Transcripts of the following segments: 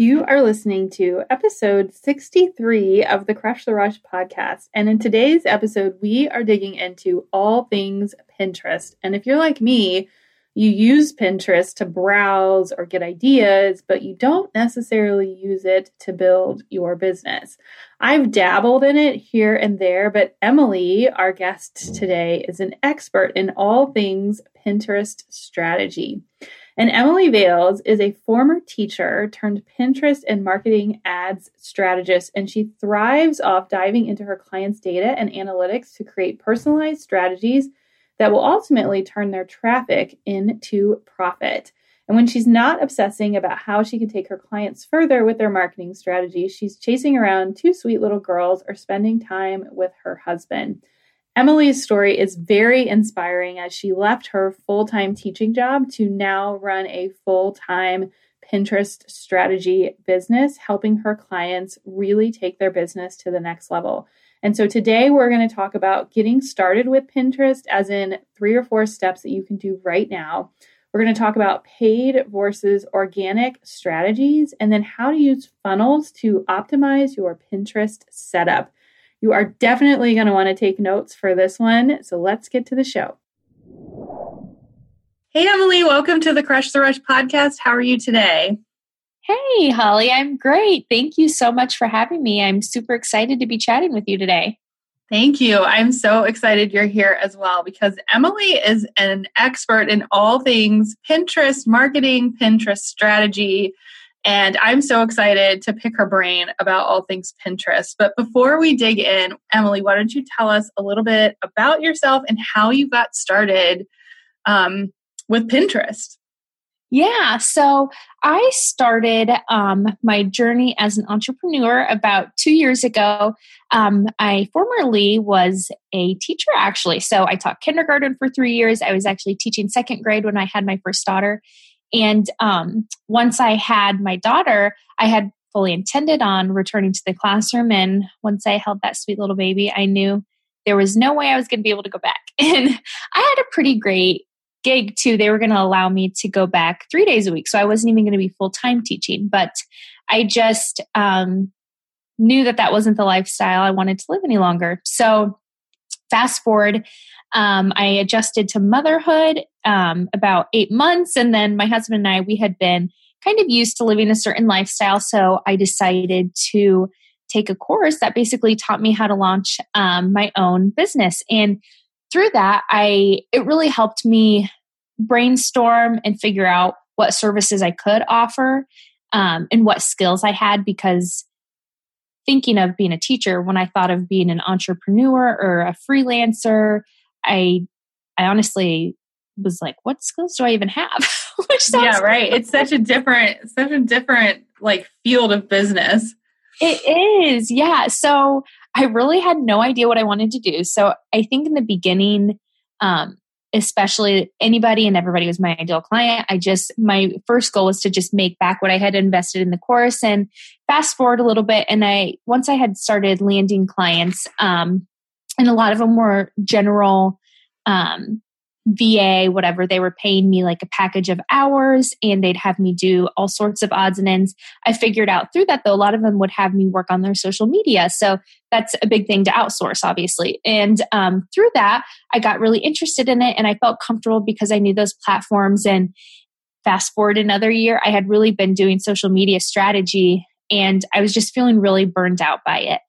You are listening to episode 63 of the Crush the Rush podcast. And in today's episode, we are digging into all things Pinterest. And if you're like me, you use Pinterest to browse or get ideas, but you don't necessarily use it to build your business. I've dabbled in it here and there, but Emily, our guest today, is an expert in all things Pinterest strategy. And Emily Vales is a former teacher turned Pinterest and marketing ads strategist, and she thrives off diving into her clients' data and analytics to create personalized strategies that will ultimately turn their traffic into profit. And when she's not obsessing about how she can take her clients further with their marketing strategy, she's chasing around two sweet little girls or spending time with her husband. Emily's story is very inspiring as she left her full time teaching job to now run a full time Pinterest strategy business, helping her clients really take their business to the next level. And so today we're going to talk about getting started with Pinterest, as in three or four steps that you can do right now. We're going to talk about paid versus organic strategies, and then how to use funnels to optimize your Pinterest setup. You are definitely going to want to take notes for this one. So let's get to the show. Hey, Emily, welcome to the Crush the Rush podcast. How are you today? Hey, Holly, I'm great. Thank you so much for having me. I'm super excited to be chatting with you today. Thank you. I'm so excited you're here as well because Emily is an expert in all things Pinterest marketing, Pinterest strategy, and I'm so excited to pick her brain about all things Pinterest. But before we dig in, Emily, why don't you tell us a little bit about yourself and how you got started um, with Pinterest? Yeah, so I started um, my journey as an entrepreneur about two years ago. Um, I formerly was a teacher, actually. So I taught kindergarten for three years. I was actually teaching second grade when I had my first daughter. And um, once I had my daughter, I had fully intended on returning to the classroom. And once I held that sweet little baby, I knew there was no way I was going to be able to go back. And I had a pretty great gig too. They were going to allow me to go back three days a week. So I wasn't even going to be full time teaching. But I just um, knew that that wasn't the lifestyle I wanted to live any longer. So fast forward, um, I adjusted to motherhood um, about eight months. And then my husband and I, we had been kind of used to living a certain lifestyle. So I decided to take a course that basically taught me how to launch um, my own business. And through that, I it really helped me brainstorm and figure out what services I could offer um, and what skills I had because thinking of being a teacher when I thought of being an entrepreneur or a freelancer, I I honestly was like, what skills do I even have? yeah, right. It's such a different, such a different like field of business. It is, yeah. So I really had no idea what I wanted to do. So I think in the beginning, um, especially anybody and everybody was my ideal client. I just, my first goal was to just make back what I had invested in the course and fast forward a little bit. And I, once I had started landing clients, um, and a lot of them were general, um, VA, whatever, they were paying me like a package of hours and they'd have me do all sorts of odds and ends. I figured out through that though, a lot of them would have me work on their social media. So that's a big thing to outsource, obviously. And um, through that, I got really interested in it and I felt comfortable because I knew those platforms. And fast forward another year, I had really been doing social media strategy and I was just feeling really burned out by it.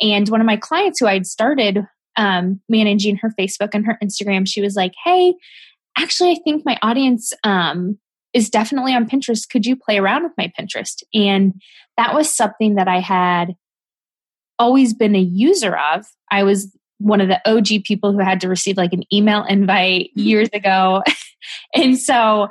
And one of my clients who I'd started um, managing her Facebook and her Instagram, she was like, Hey, actually, I think my audience um, is definitely on Pinterest. Could you play around with my Pinterest? And that was something that I had always been a user of. I was one of the OG people who had to receive like an email invite years ago. and so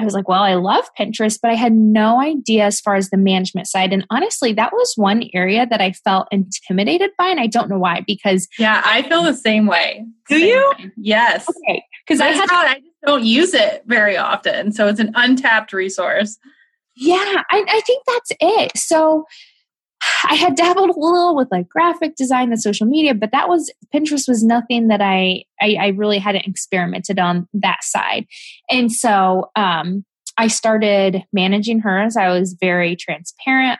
I was like, well, I love Pinterest, but I had no idea as far as the management side. And honestly, that was one area that I felt intimidated by. And I don't know why, because. Yeah, I feel the same way. Do same you? Way. Yes. Okay. Because I, had, I just don't use it very often. So it's an untapped resource. Yeah, I, I think that's it. So I had dabbled a little with like graphic design and social media, but that was Pinterest was nothing that I, I, I really hadn't experimented on that side. And so um, I started managing hers. I was very transparent.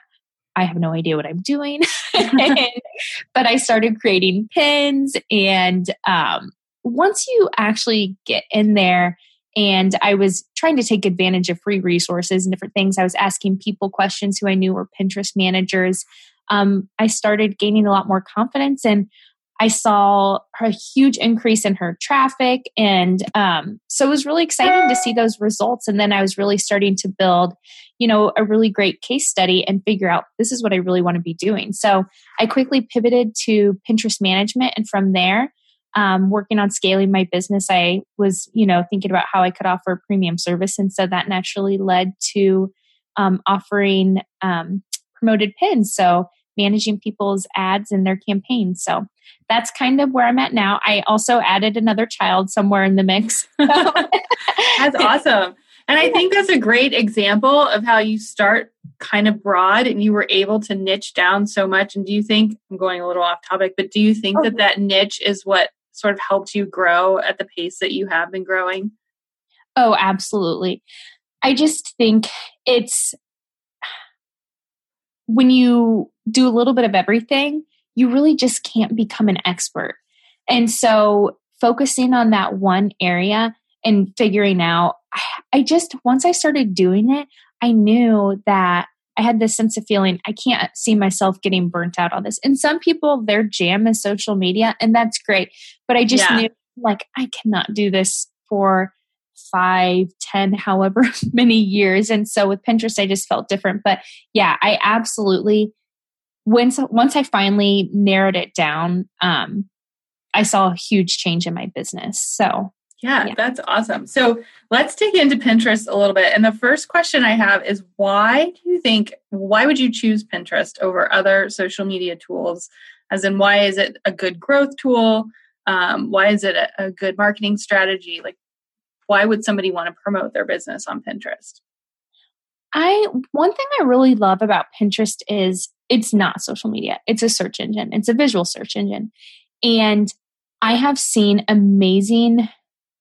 I have no idea what I'm doing. and, but I started creating pins. And um, once you actually get in there, and I was trying to take advantage of free resources and different things. I was asking people questions who I knew were Pinterest managers. Um, I started gaining a lot more confidence and I saw a huge increase in her traffic. And um, so it was really exciting to see those results. And then I was really starting to build, you know, a really great case study and figure out this is what I really want to be doing. So I quickly pivoted to Pinterest management. And from there, um, working on scaling my business, I was, you know, thinking about how I could offer premium service. And so that naturally led to um, offering um, promoted pins. So managing people's ads and their campaigns. So that's kind of where I'm at now. I also added another child somewhere in the mix. that's awesome. And I think that's a great example of how you start kind of broad and you were able to niche down so much. And do you think, I'm going a little off topic, but do you think that that niche is what sort of helped you grow at the pace that you have been growing? Oh, absolutely. I just think it's when you do a little bit of everything, you really just can't become an expert. And so focusing on that one area and figuring out, I just, once I started doing it, I knew that I had this sense of feeling I can't see myself getting burnt out on this. And some people, their jam is social media, and that's great. But I just yeah. knew like I cannot do this for five, ten, however many years. And so with Pinterest, I just felt different. But yeah, I absolutely once once I finally narrowed it down, um, I saw a huge change in my business. So yeah, yeah, that's awesome. So let's dig into Pinterest a little bit. And the first question I have is why do you think, why would you choose Pinterest over other social media tools? As in, why is it a good growth tool? Um, why is it a, a good marketing strategy? Like, why would somebody want to promote their business on Pinterest? I, one thing I really love about Pinterest is it's not social media, it's a search engine, it's a visual search engine. And I have seen amazing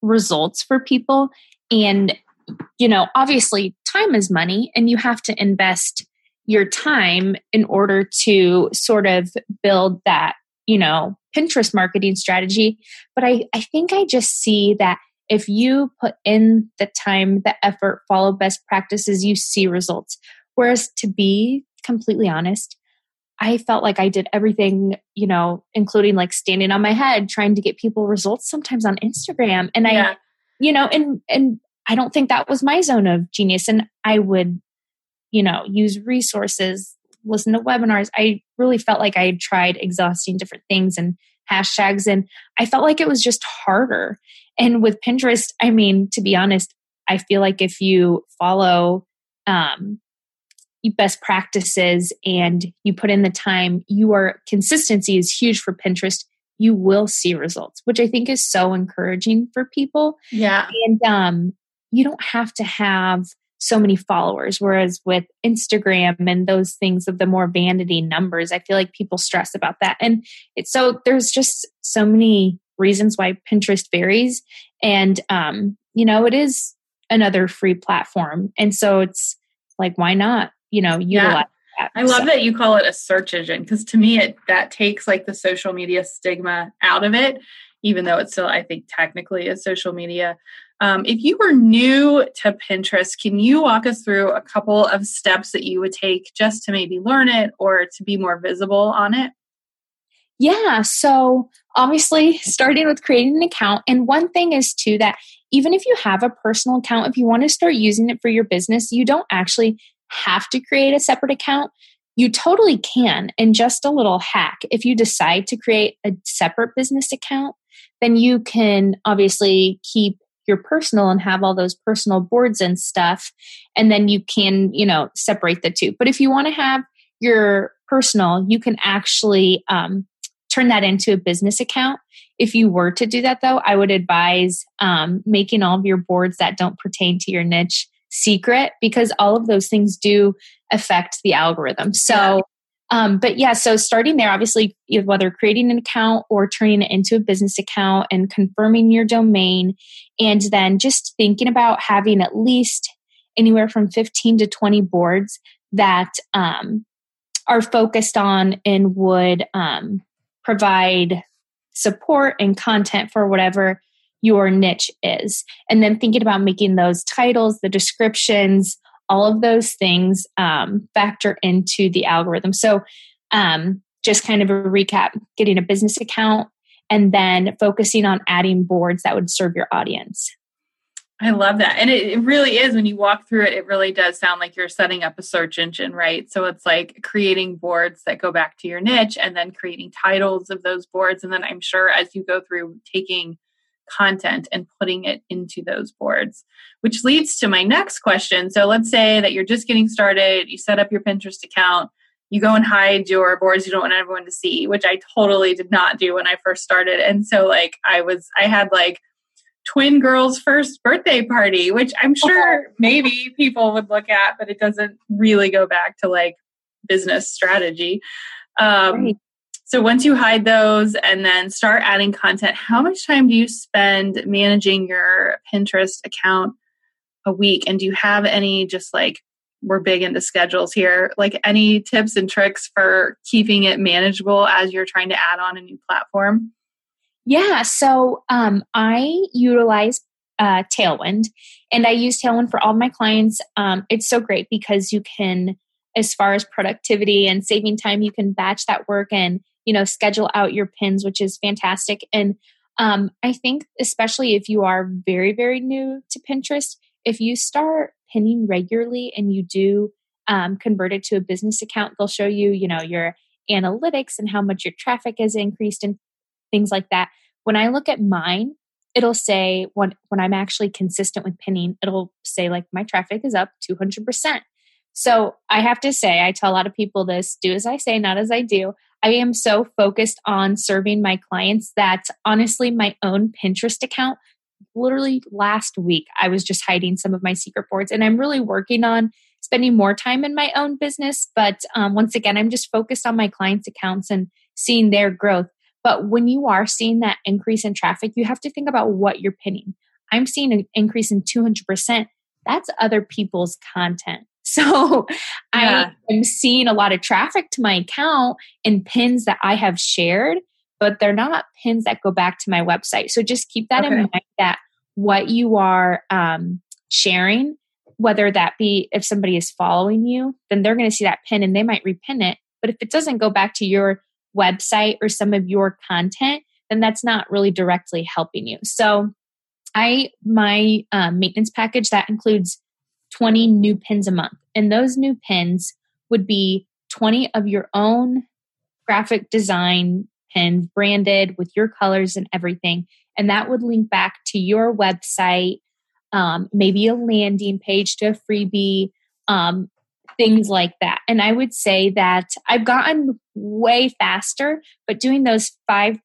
results for people. And, you know, obviously, time is money, and you have to invest your time in order to sort of build that, you know, Pinterest marketing strategy. But I, I think I just see that if you put in the time, the effort, follow best practices, you see results. Whereas to be completely honest, I felt like I did everything, you know, including like standing on my head trying to get people results sometimes on Instagram. And yeah. I, you know, and and I don't think that was my zone of genius. And I would, you know, use resources, listen to webinars. I really felt like I had tried exhausting different things and hashtags and I felt like it was just harder. And with Pinterest, I mean, to be honest, I feel like if you follow um, best practices and you put in the time, you are consistency is huge for Pinterest. You will see results, which I think is so encouraging for people. Yeah. And um, you don't have to have so many followers. Whereas with Instagram and those things of the more vanity numbers, I feel like people stress about that. And it's so there's just so many reasons why Pinterest varies. And um, you know, it is another free platform. And so it's like, why not? You know utilize yeah. I love so. that you call it a search engine because to me it that takes like the social media stigma out of it, even though it's still I think technically a social media. Um, if you were new to Pinterest, can you walk us through a couple of steps that you would take just to maybe learn it or to be more visible on it? Yeah. So obviously, starting with creating an account. And one thing is, too, that even if you have a personal account, if you want to start using it for your business, you don't actually have to create a separate account. You totally can. And just a little hack if you decide to create a separate business account, then you can obviously keep your personal and have all those personal boards and stuff. And then you can, you know, separate the two. But if you want to have your personal, you can actually um, turn that into a business account. If you were to do that, though, I would advise um, making all of your boards that don't pertain to your niche secret because all of those things do affect the algorithm. So, yeah. Um, but yeah, so starting there, obviously, whether creating an account or turning it into a business account and confirming your domain, and then just thinking about having at least anywhere from 15 to 20 boards that um, are focused on and would um, provide support and content for whatever your niche is. And then thinking about making those titles, the descriptions, all of those things um, factor into the algorithm. So, um, just kind of a recap getting a business account and then focusing on adding boards that would serve your audience. I love that. And it, it, really is when you walk through it, it really does sound like you're setting up a search engine, right? So it's like creating boards that go back to your niche and then creating titles of those boards. And then I'm sure as you go through taking content and putting it into those boards, which leads to my next question. So let's say that you're just getting started, you set up your Pinterest account, you go and hide your boards you don't want everyone to see, which I totally did not do when I first started. And so like I was I had like twin girls' first birthday party, which I'm sure maybe people would look at, but it doesn't really go back to like business strategy. Um, right. So once you hide those and then start adding content, how much time do you spend managing your Pinterest account a week? And do you have any just like we're big into schedules here, like any tips and tricks for keeping it manageable as you're trying to add on a new platform? Yeah, so um, I utilize uh, Tailwind, and I use Tailwind for all my clients. Um, it's so great because you can, as far as productivity and saving time, you can batch that work and you know schedule out your pins, which is fantastic. And um, I think, especially if you are very very new to Pinterest, if you start pinning regularly and you do um, convert it to a business account, they'll show you, you know, your analytics and how much your traffic has increased and things like that. When I look at mine, it'll say when when I'm actually consistent with pinning, it'll say like my traffic is up 200%. So I have to say, I tell a lot of people this do as I say, not as I do. I am so focused on serving my clients that honestly, my own Pinterest account, literally last week, I was just hiding some of my secret boards, and I'm really working on spending more time in my own business. But um, once again, I'm just focused on my clients' accounts and seeing their growth. But when you are seeing that increase in traffic, you have to think about what you're pinning. I'm seeing an increase in 200%. That's other people's content. So yeah. I am seeing a lot of traffic to my account and pins that I have shared, but they're not pins that go back to my website. So just keep that okay. in mind that what you are um, sharing, whether that be if somebody is following you, then they're going to see that pin and they might repin it. But if it doesn't go back to your website or some of your content, then that's not really directly helping you. So, I my um, maintenance package that includes 20 new pins a month, and those new pins would be 20 of your own graphic design pins branded with your colors and everything, and that would link back to your website, um, maybe a landing page to a freebie, um, things like that. And I would say that I've gotten way faster, but doing those five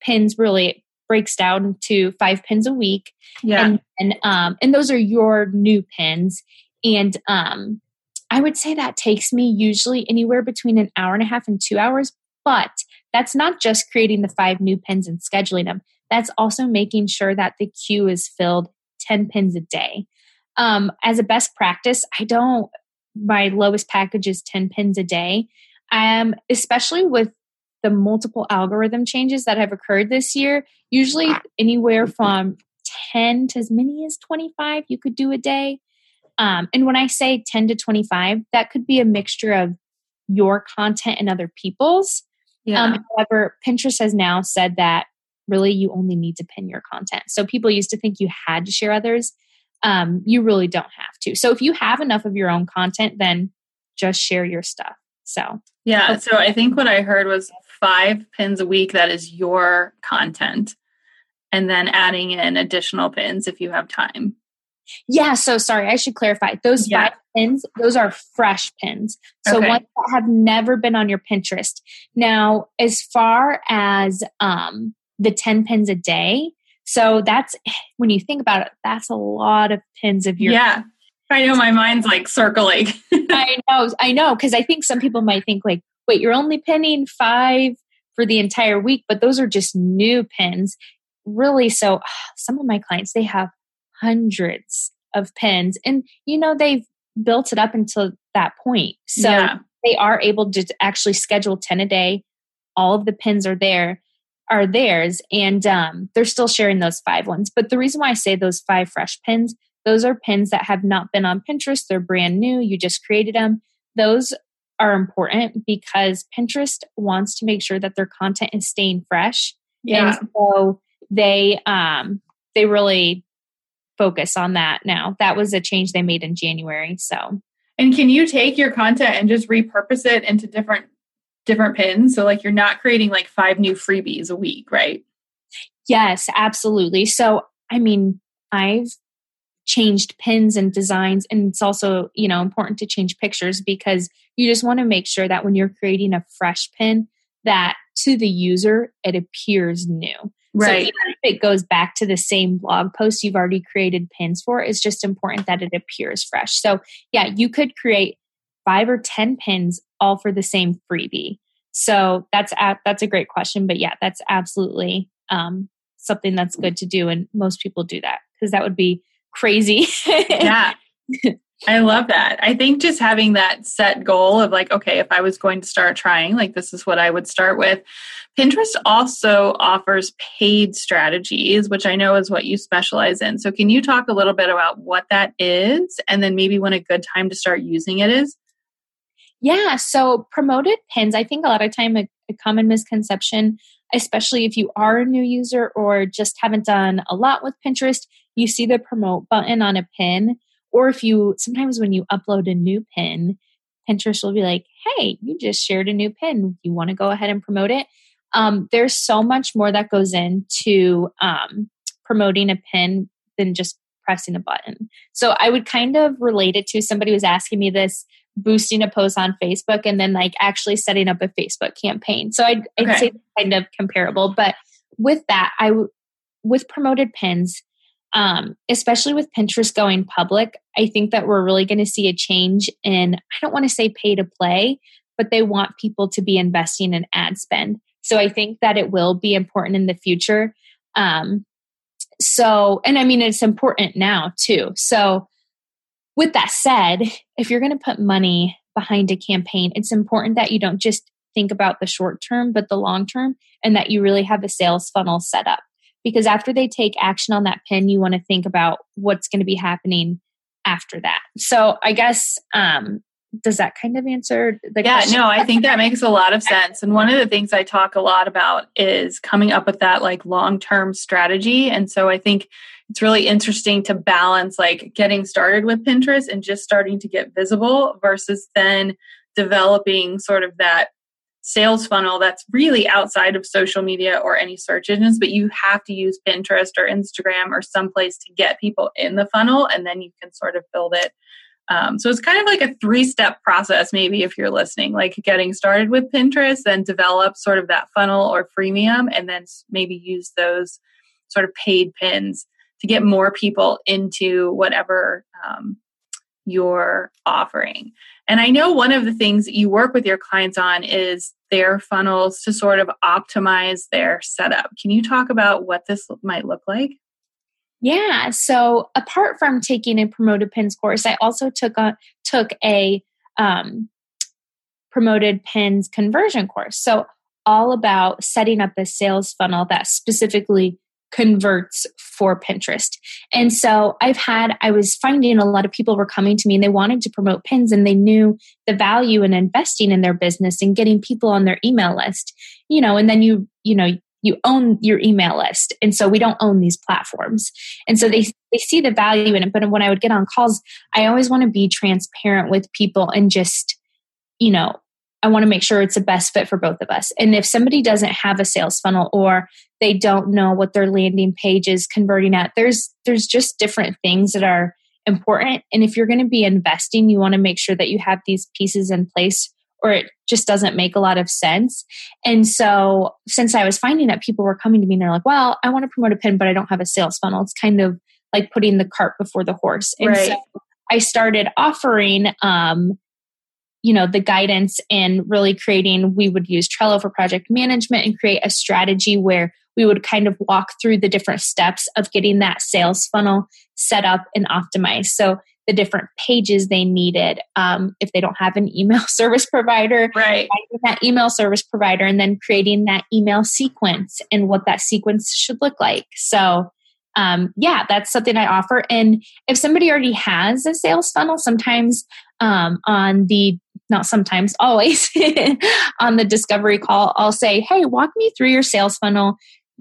pins really breaks down to five pins a week. Yeah. And and, um, and those are your new pins. And um, I would say that takes me usually anywhere between an hour and a half and two hours. But that's not just creating the five new pins and scheduling them. That's also making sure that the queue is filled 10 pins a day. Um, as a best practice, I don't my lowest package is 10 pins a day. Um, especially with the multiple algorithm changes that have occurred this year, usually anywhere from 10 to as many as 25 you could do a day. Um, and when I say 10 to 25, that could be a mixture of your content and other people's. Yeah. Um, however, Pinterest has now said that really you only need to pin your content. So people used to think you had to share others. Um, you really don't have to. So if you have enough of your own content, then just share your stuff. So yeah. So I think what I heard was five pins a week that is your content, and then adding in additional pins if you have time. Yeah, so sorry, I should clarify. Those yeah. five pins, those are fresh pins. So okay. ones that have never been on your Pinterest. Now, as far as um the 10 pins a day, so that's when you think about it, that's a lot of pins of your Yeah. I know my mind's like circling. I know, I know, because I think some people might think like, wait, you're only pinning five for the entire week, but those are just new pins. Really, so some of my clients they have hundreds of pins and you know they've built it up until that point. So yeah. they are able to actually schedule 10 a day. All of the pins are there are theirs and um, they're still sharing those five ones. But the reason why i say those five fresh pins those are pins that have not been on pinterest. They're brand new. You just created them those are important because pinterest wants to make sure that their content is staying fresh yeah. and so they um they really focus on that now. That was a change they made in January. So, and can you take your content and just repurpose it into different different pins? So like you're not creating like five new freebies a week, right? Yes, absolutely. So, I mean, I've changed pins and designs and it's also, you know, important to change pictures because you just want to make sure that when you're creating a fresh pin that to the user it appears new. Right. So even if it goes back to the same blog post you've already created pins for, it's just important that it appears fresh. So yeah, you could create five or 10 pins all for the same freebie. So that's a, that's a great question, but yeah, that's absolutely um, something that's good to do, and most people do that because that would be crazy. yeah, I love that. I think just having that set goal of like, okay, if I was going to start trying, like this is what I would start with. Pinterest also offers paid strategies, which I know is what you specialize in. So, can you talk a little bit about what that is and then maybe when a good time to start using it is? Yeah, so promoted pins, I think a lot of time a, a common misconception, especially if you are a new user or just haven't done a lot with Pinterest, you see the promote button on a pin or if you sometimes when you upload a new pin, Pinterest will be like, hey, you just shared a new pin. You want to go ahead and promote it? Um, there's so much more that goes into um, promoting a pin than just pressing a button. So I would kind of relate it to somebody was asking me this boosting a post on Facebook and then like actually setting up a Facebook campaign. So I'd, I'd say kind of comparable. But with that, I with promoted pins, um, especially with Pinterest going public, I think that we're really going to see a change in, I don't want to say pay to play, but they want people to be investing in ad spend. So I think that it will be important in the future. Um, so, and I mean, it's important now too. So, with that said, if you're going to put money behind a campaign, it's important that you don't just think about the short term, but the long term, and that you really have a sales funnel set up because after they take action on that pin you want to think about what's going to be happening after that. So i guess um does that kind of answer the yeah question? no i think that makes a lot of sense. And one of the things i talk a lot about is coming up with that like long term strategy. And so i think it's really interesting to balance like getting started with pinterest and just starting to get visible versus then developing sort of that sales funnel that's really outside of social media or any search engines, but you have to use Pinterest or Instagram or someplace to get people in the funnel, and then you can sort of build it. Um, so it's kind of like a three step process, maybe if you're listening, like getting started with Pinterest, then develop sort of that funnel or freemium, and then maybe use those sort of paid pins to get more people into whatever um, you're offering. And I know one of the things you work with your clients on is their funnels to sort of optimize their setup. Can you talk about what this might look like? Yeah. So apart from taking a promoted pins course, I also took a took a um, promoted pins conversion course. So all about setting up a sales funnel that specifically converts for Pinterest. And so I've had, I was finding a lot of people were coming to me and they wanted to promote pins and they knew the value in investing in their business and getting people on their email list, you know, and then you, you know, you own your email list. And so we don't own these platforms. And so they, they see the value in it. But when I would get on calls, I always want to be transparent with people and just, you know, I want to make sure it's the best fit for both of us. And if somebody doesn't have a sales funnel or they don't know what their landing page is converting at, there's there's just different things that are important. And if you're going to be investing, you want to make sure that you have these pieces in place or it just doesn't make a lot of sense. And so since I was finding that people were coming to me and they're like, well, I want to promote a pin, but I don't have a sales funnel. It's kind of like putting the cart before the horse. And right. so I started offering um, you know the guidance in really creating we would use trello for project management and create a strategy where we would kind of walk through the different steps of getting that sales funnel set up and optimized. So the different pages they needed um, if they don't have an email service provider right. that email service provider and then creating that email sequence and what that sequence should look like. So um, yeah, that's something I offer. And if somebody already has a sales funnel, sometimes um, on the not sometimes, always on the discovery call, I'll say, Hey, walk me through your sales funnel.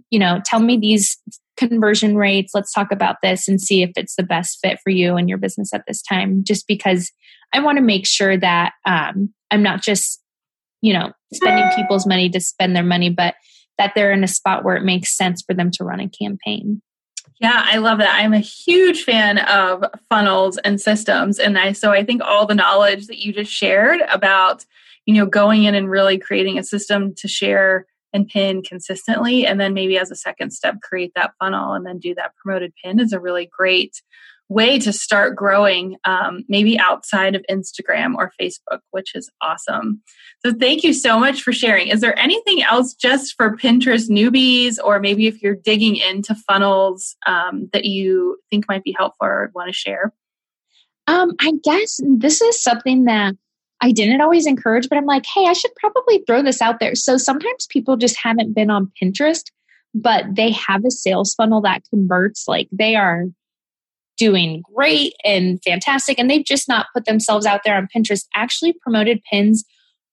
You know, tell me these conversion rates. Let's talk about this and see if it's the best fit for you and your business at this time. Just because I want to make sure that um, I'm not just, you know, spending people's money to spend their money, but that they're in a spot where it makes sense for them to run a campaign. Yeah, I love that. I'm a huge fan of funnels and systems. And I so I think all the knowledge that you just shared about, you know, going in and really creating a system to share and pin consistently and then maybe as a second step create that funnel and then do that promoted pin is a really great way to start growing, um, maybe outside of Instagram or Facebook, which is awesome. So, thank you so much for sharing. Is there anything else just for Pinterest newbies, or maybe if you're digging into funnels um, that you think might be helpful or want to share? Um, I guess this is something that I didn't always encourage, but I'm like, hey, I should probably throw this out there. So sometimes people just haven't been on Pinterest, but they have a sales funnel that converts. Like they are doing great and fantastic, and they've just not put themselves out there on Pinterest. Actually, promoted pins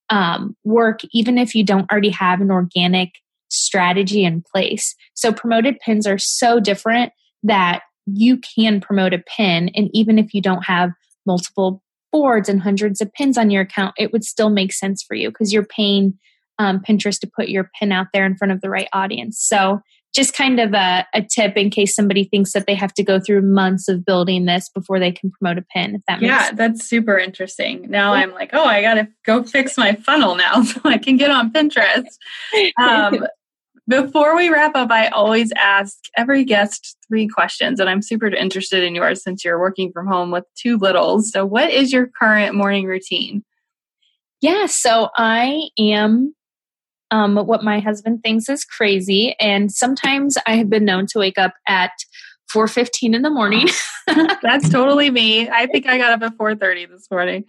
um, work even if you don't already have an organic strategy in place. So, promoted pins are so different that you can promote a pin, and even if you don't have multiple boards and hundreds of pins on your account, it would still make sense for you because you're paying um, Pinterest to put your pin out there in front of the right audience. So, just kind of a, a, tip in case somebody thinks that they have to go through months of building this before they can promote a pin. If that yeah, sense. that's super interesting. Now. I'm like, oh, I got to go fix my funnel now so I can get on Pinterest. Um, before we wrap up, I always ask every guest three questions, and I'm super interested in yours since you're working from home with two littles. So, what is your current morning routine? Yeah, so I am um, what my husband thinks is crazy. And sometimes I have been known to wake up at 4.15 in the morning. That's totally me. I think I got up at 4.30 this morning.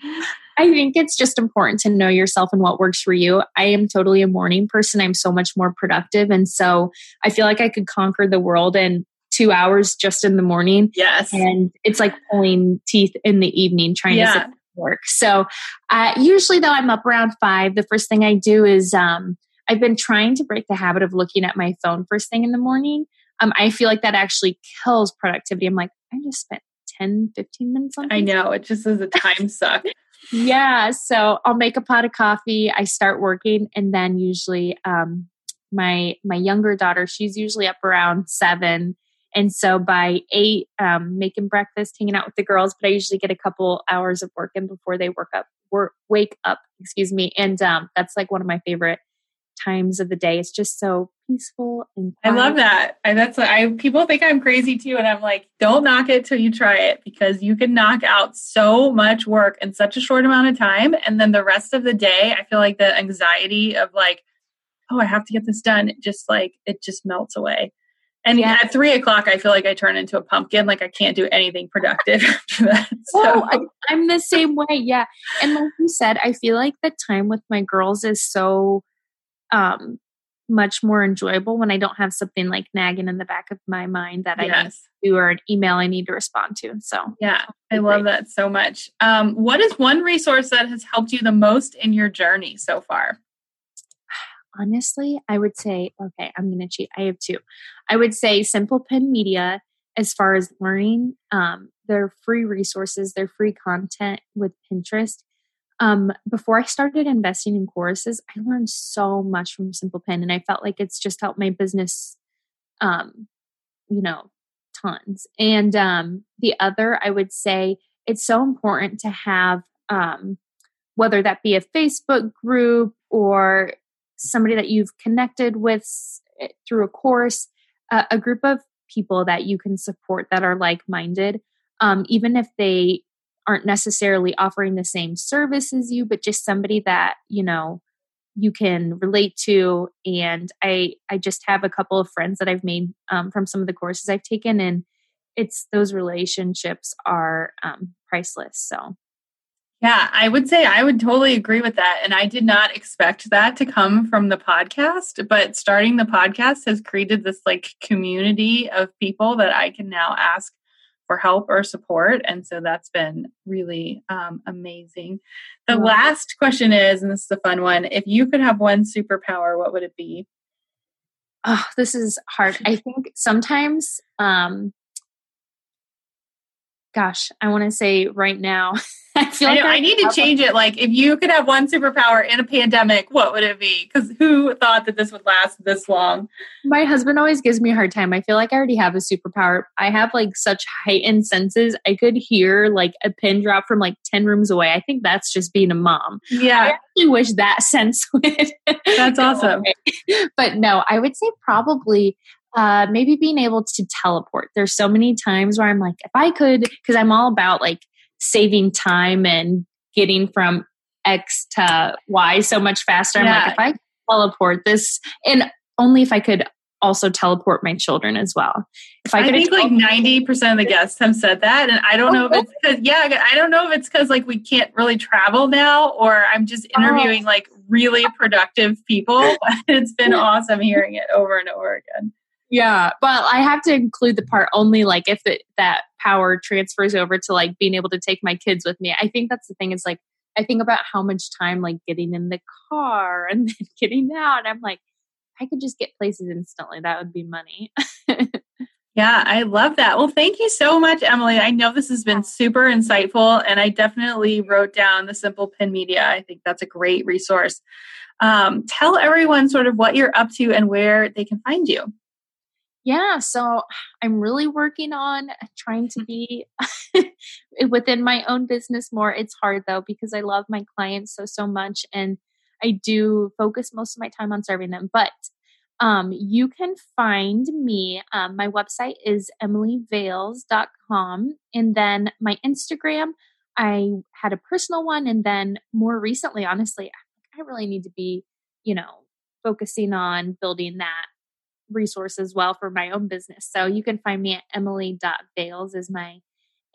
I think it's just important to know yourself and what works for you. I am totally a morning person. I'm so much more productive. And so I feel like I could conquer the world in two hours just in the morning. Yes. And it's like pulling teeth in the evening trying yeah. to work. So uh, usually though I'm up around five. The first thing I do is um, I've been trying to break the habit of looking at my phone first thing in the morning. Um, I feel like that actually kills productivity. I'm like, I just spent 10, 15 minutes on I know. It just is a time suck. yeah. So I'll make a pot of coffee. I start working and then usually um, my my younger daughter, she's usually up around seven. And so by eight, um, making breakfast, hanging out with the girls, but I usually get a couple hours of work in before they work up, work, wake up, excuse me. And um, that's like one of my favorite times of the day. It's just so peaceful and quiet. I love that. I, that's I people think I'm crazy too, and I'm like, don't knock it till you try it because you can knock out so much work in such a short amount of time, and then the rest of the day, I feel like the anxiety of like, oh, I have to get this done, just like it just melts away. And yeah. at three o'clock, I feel like I turn into a pumpkin. Like I can't do anything productive after that. So. Oh, I, am the same way. Yeah. And like you said, I feel like the time with my girls is so um, much more enjoyable when I don't have something like nagging in the back of my mind that yes. I need to do or an email I need to respond to. So yeah, I love that so much. Um, what is one resource that has helped you the most in your journey so far? Honestly, I would say, okay, I'm going to cheat. I have two. I would say Simple Pin Media as far as learning. Um, they're free resources, they're free content with Pinterest um, before I started investing in courses, I learned so much from Simple Pin, and I felt like it's just helped my business, um, you know, tons. And um, the other, I would say, it's so important to have, um, whether that be a Facebook group or somebody that you've connected with eh, through a course, uh, a group of people that you can support that are like minded. Um, even if they aren't necessarily offering the same service as you, but just somebody that, you know, you can relate to. And I, I just have a couple of friends that I've made um, from some of the courses I've taken, and it's those relationships are um, priceless. So, yeah, I would say I would totally agree with that. And I did not expect that to come from the podcast, but starting the podcast has created this like community of people that I can now ask for help or support. And so that's been really um, amazing. The last question is, and this is a fun one if you could have one superpower, what would it be? Oh, this is hard. I think sometimes, um, gosh, I want to say right now, I feel like I, I need to change it. Like, if you could have one superpower in a pandemic, what would it be? Because who thought that this would last this long? My husband always gives me a hard time. I feel like I already have a superpower. I have like such heightened senses. I could hear like a pin drop from like 10 rooms away. I think that's just being a mom. Yeah. I actually wish that sense would. That's awesome. but no, I would say probably uh, maybe being able to teleport. There's so many times where I'm like, if I could, because I'm all about like saving time and getting from X to Y so much faster. Yeah. I'm like, if I teleport this, and only if I could also teleport my children as well. If I, I think like ninety percent of the guests have said that, and I don't know if it's because yeah, I don't know if it's because like we can't really travel now, or I'm just oh. interviewing oh. like really productive people. it's been awesome hearing it over and over again. Yeah, but I have to include the part only like if it, that power transfers over to like being able to take my kids with me. I think that's the thing is like I think about how much time like getting in the car and then getting out. I'm like, I could just get places instantly. That would be money. yeah, I love that. Well, thank you so much, Emily. I know this has been super insightful, and I definitely wrote down the Simple Pin Media. I think that's a great resource. Um, tell everyone sort of what you're up to and where they can find you yeah, so I'm really working on trying to be within my own business more. It's hard though because I love my clients so so much and I do focus most of my time on serving them. But um, you can find me. Um, my website is emilyvales.com. And then my Instagram, I had a personal one. And then more recently, honestly, I really need to be, you know, focusing on building that resource as well for my own business. So you can find me at emily.vales is my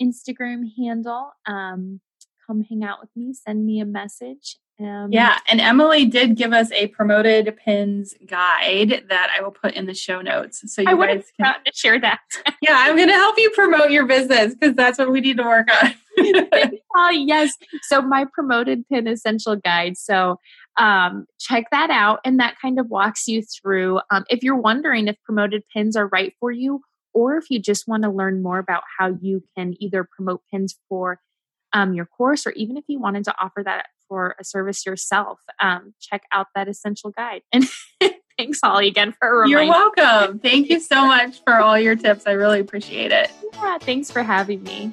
Instagram handle. Um, come hang out with me, send me a message. Um, yeah, and Emily did give us a promoted pins guide that I will put in the show notes. So you I guys can to share that. yeah, I'm going to help you promote your business because that's what we need to work on. oh yes, so my promoted pin essential guide. So um, check that out. And that kind of walks you through um, if you're wondering if promoted pins are right for you, or if you just want to learn more about how you can either promote pins for um, your course, or even if you wanted to offer that for a service yourself, um, check out that essential guide. And thanks, Holly, again for You're welcome. Thank you so much for all your tips. I really appreciate it. Yeah, thanks for having me.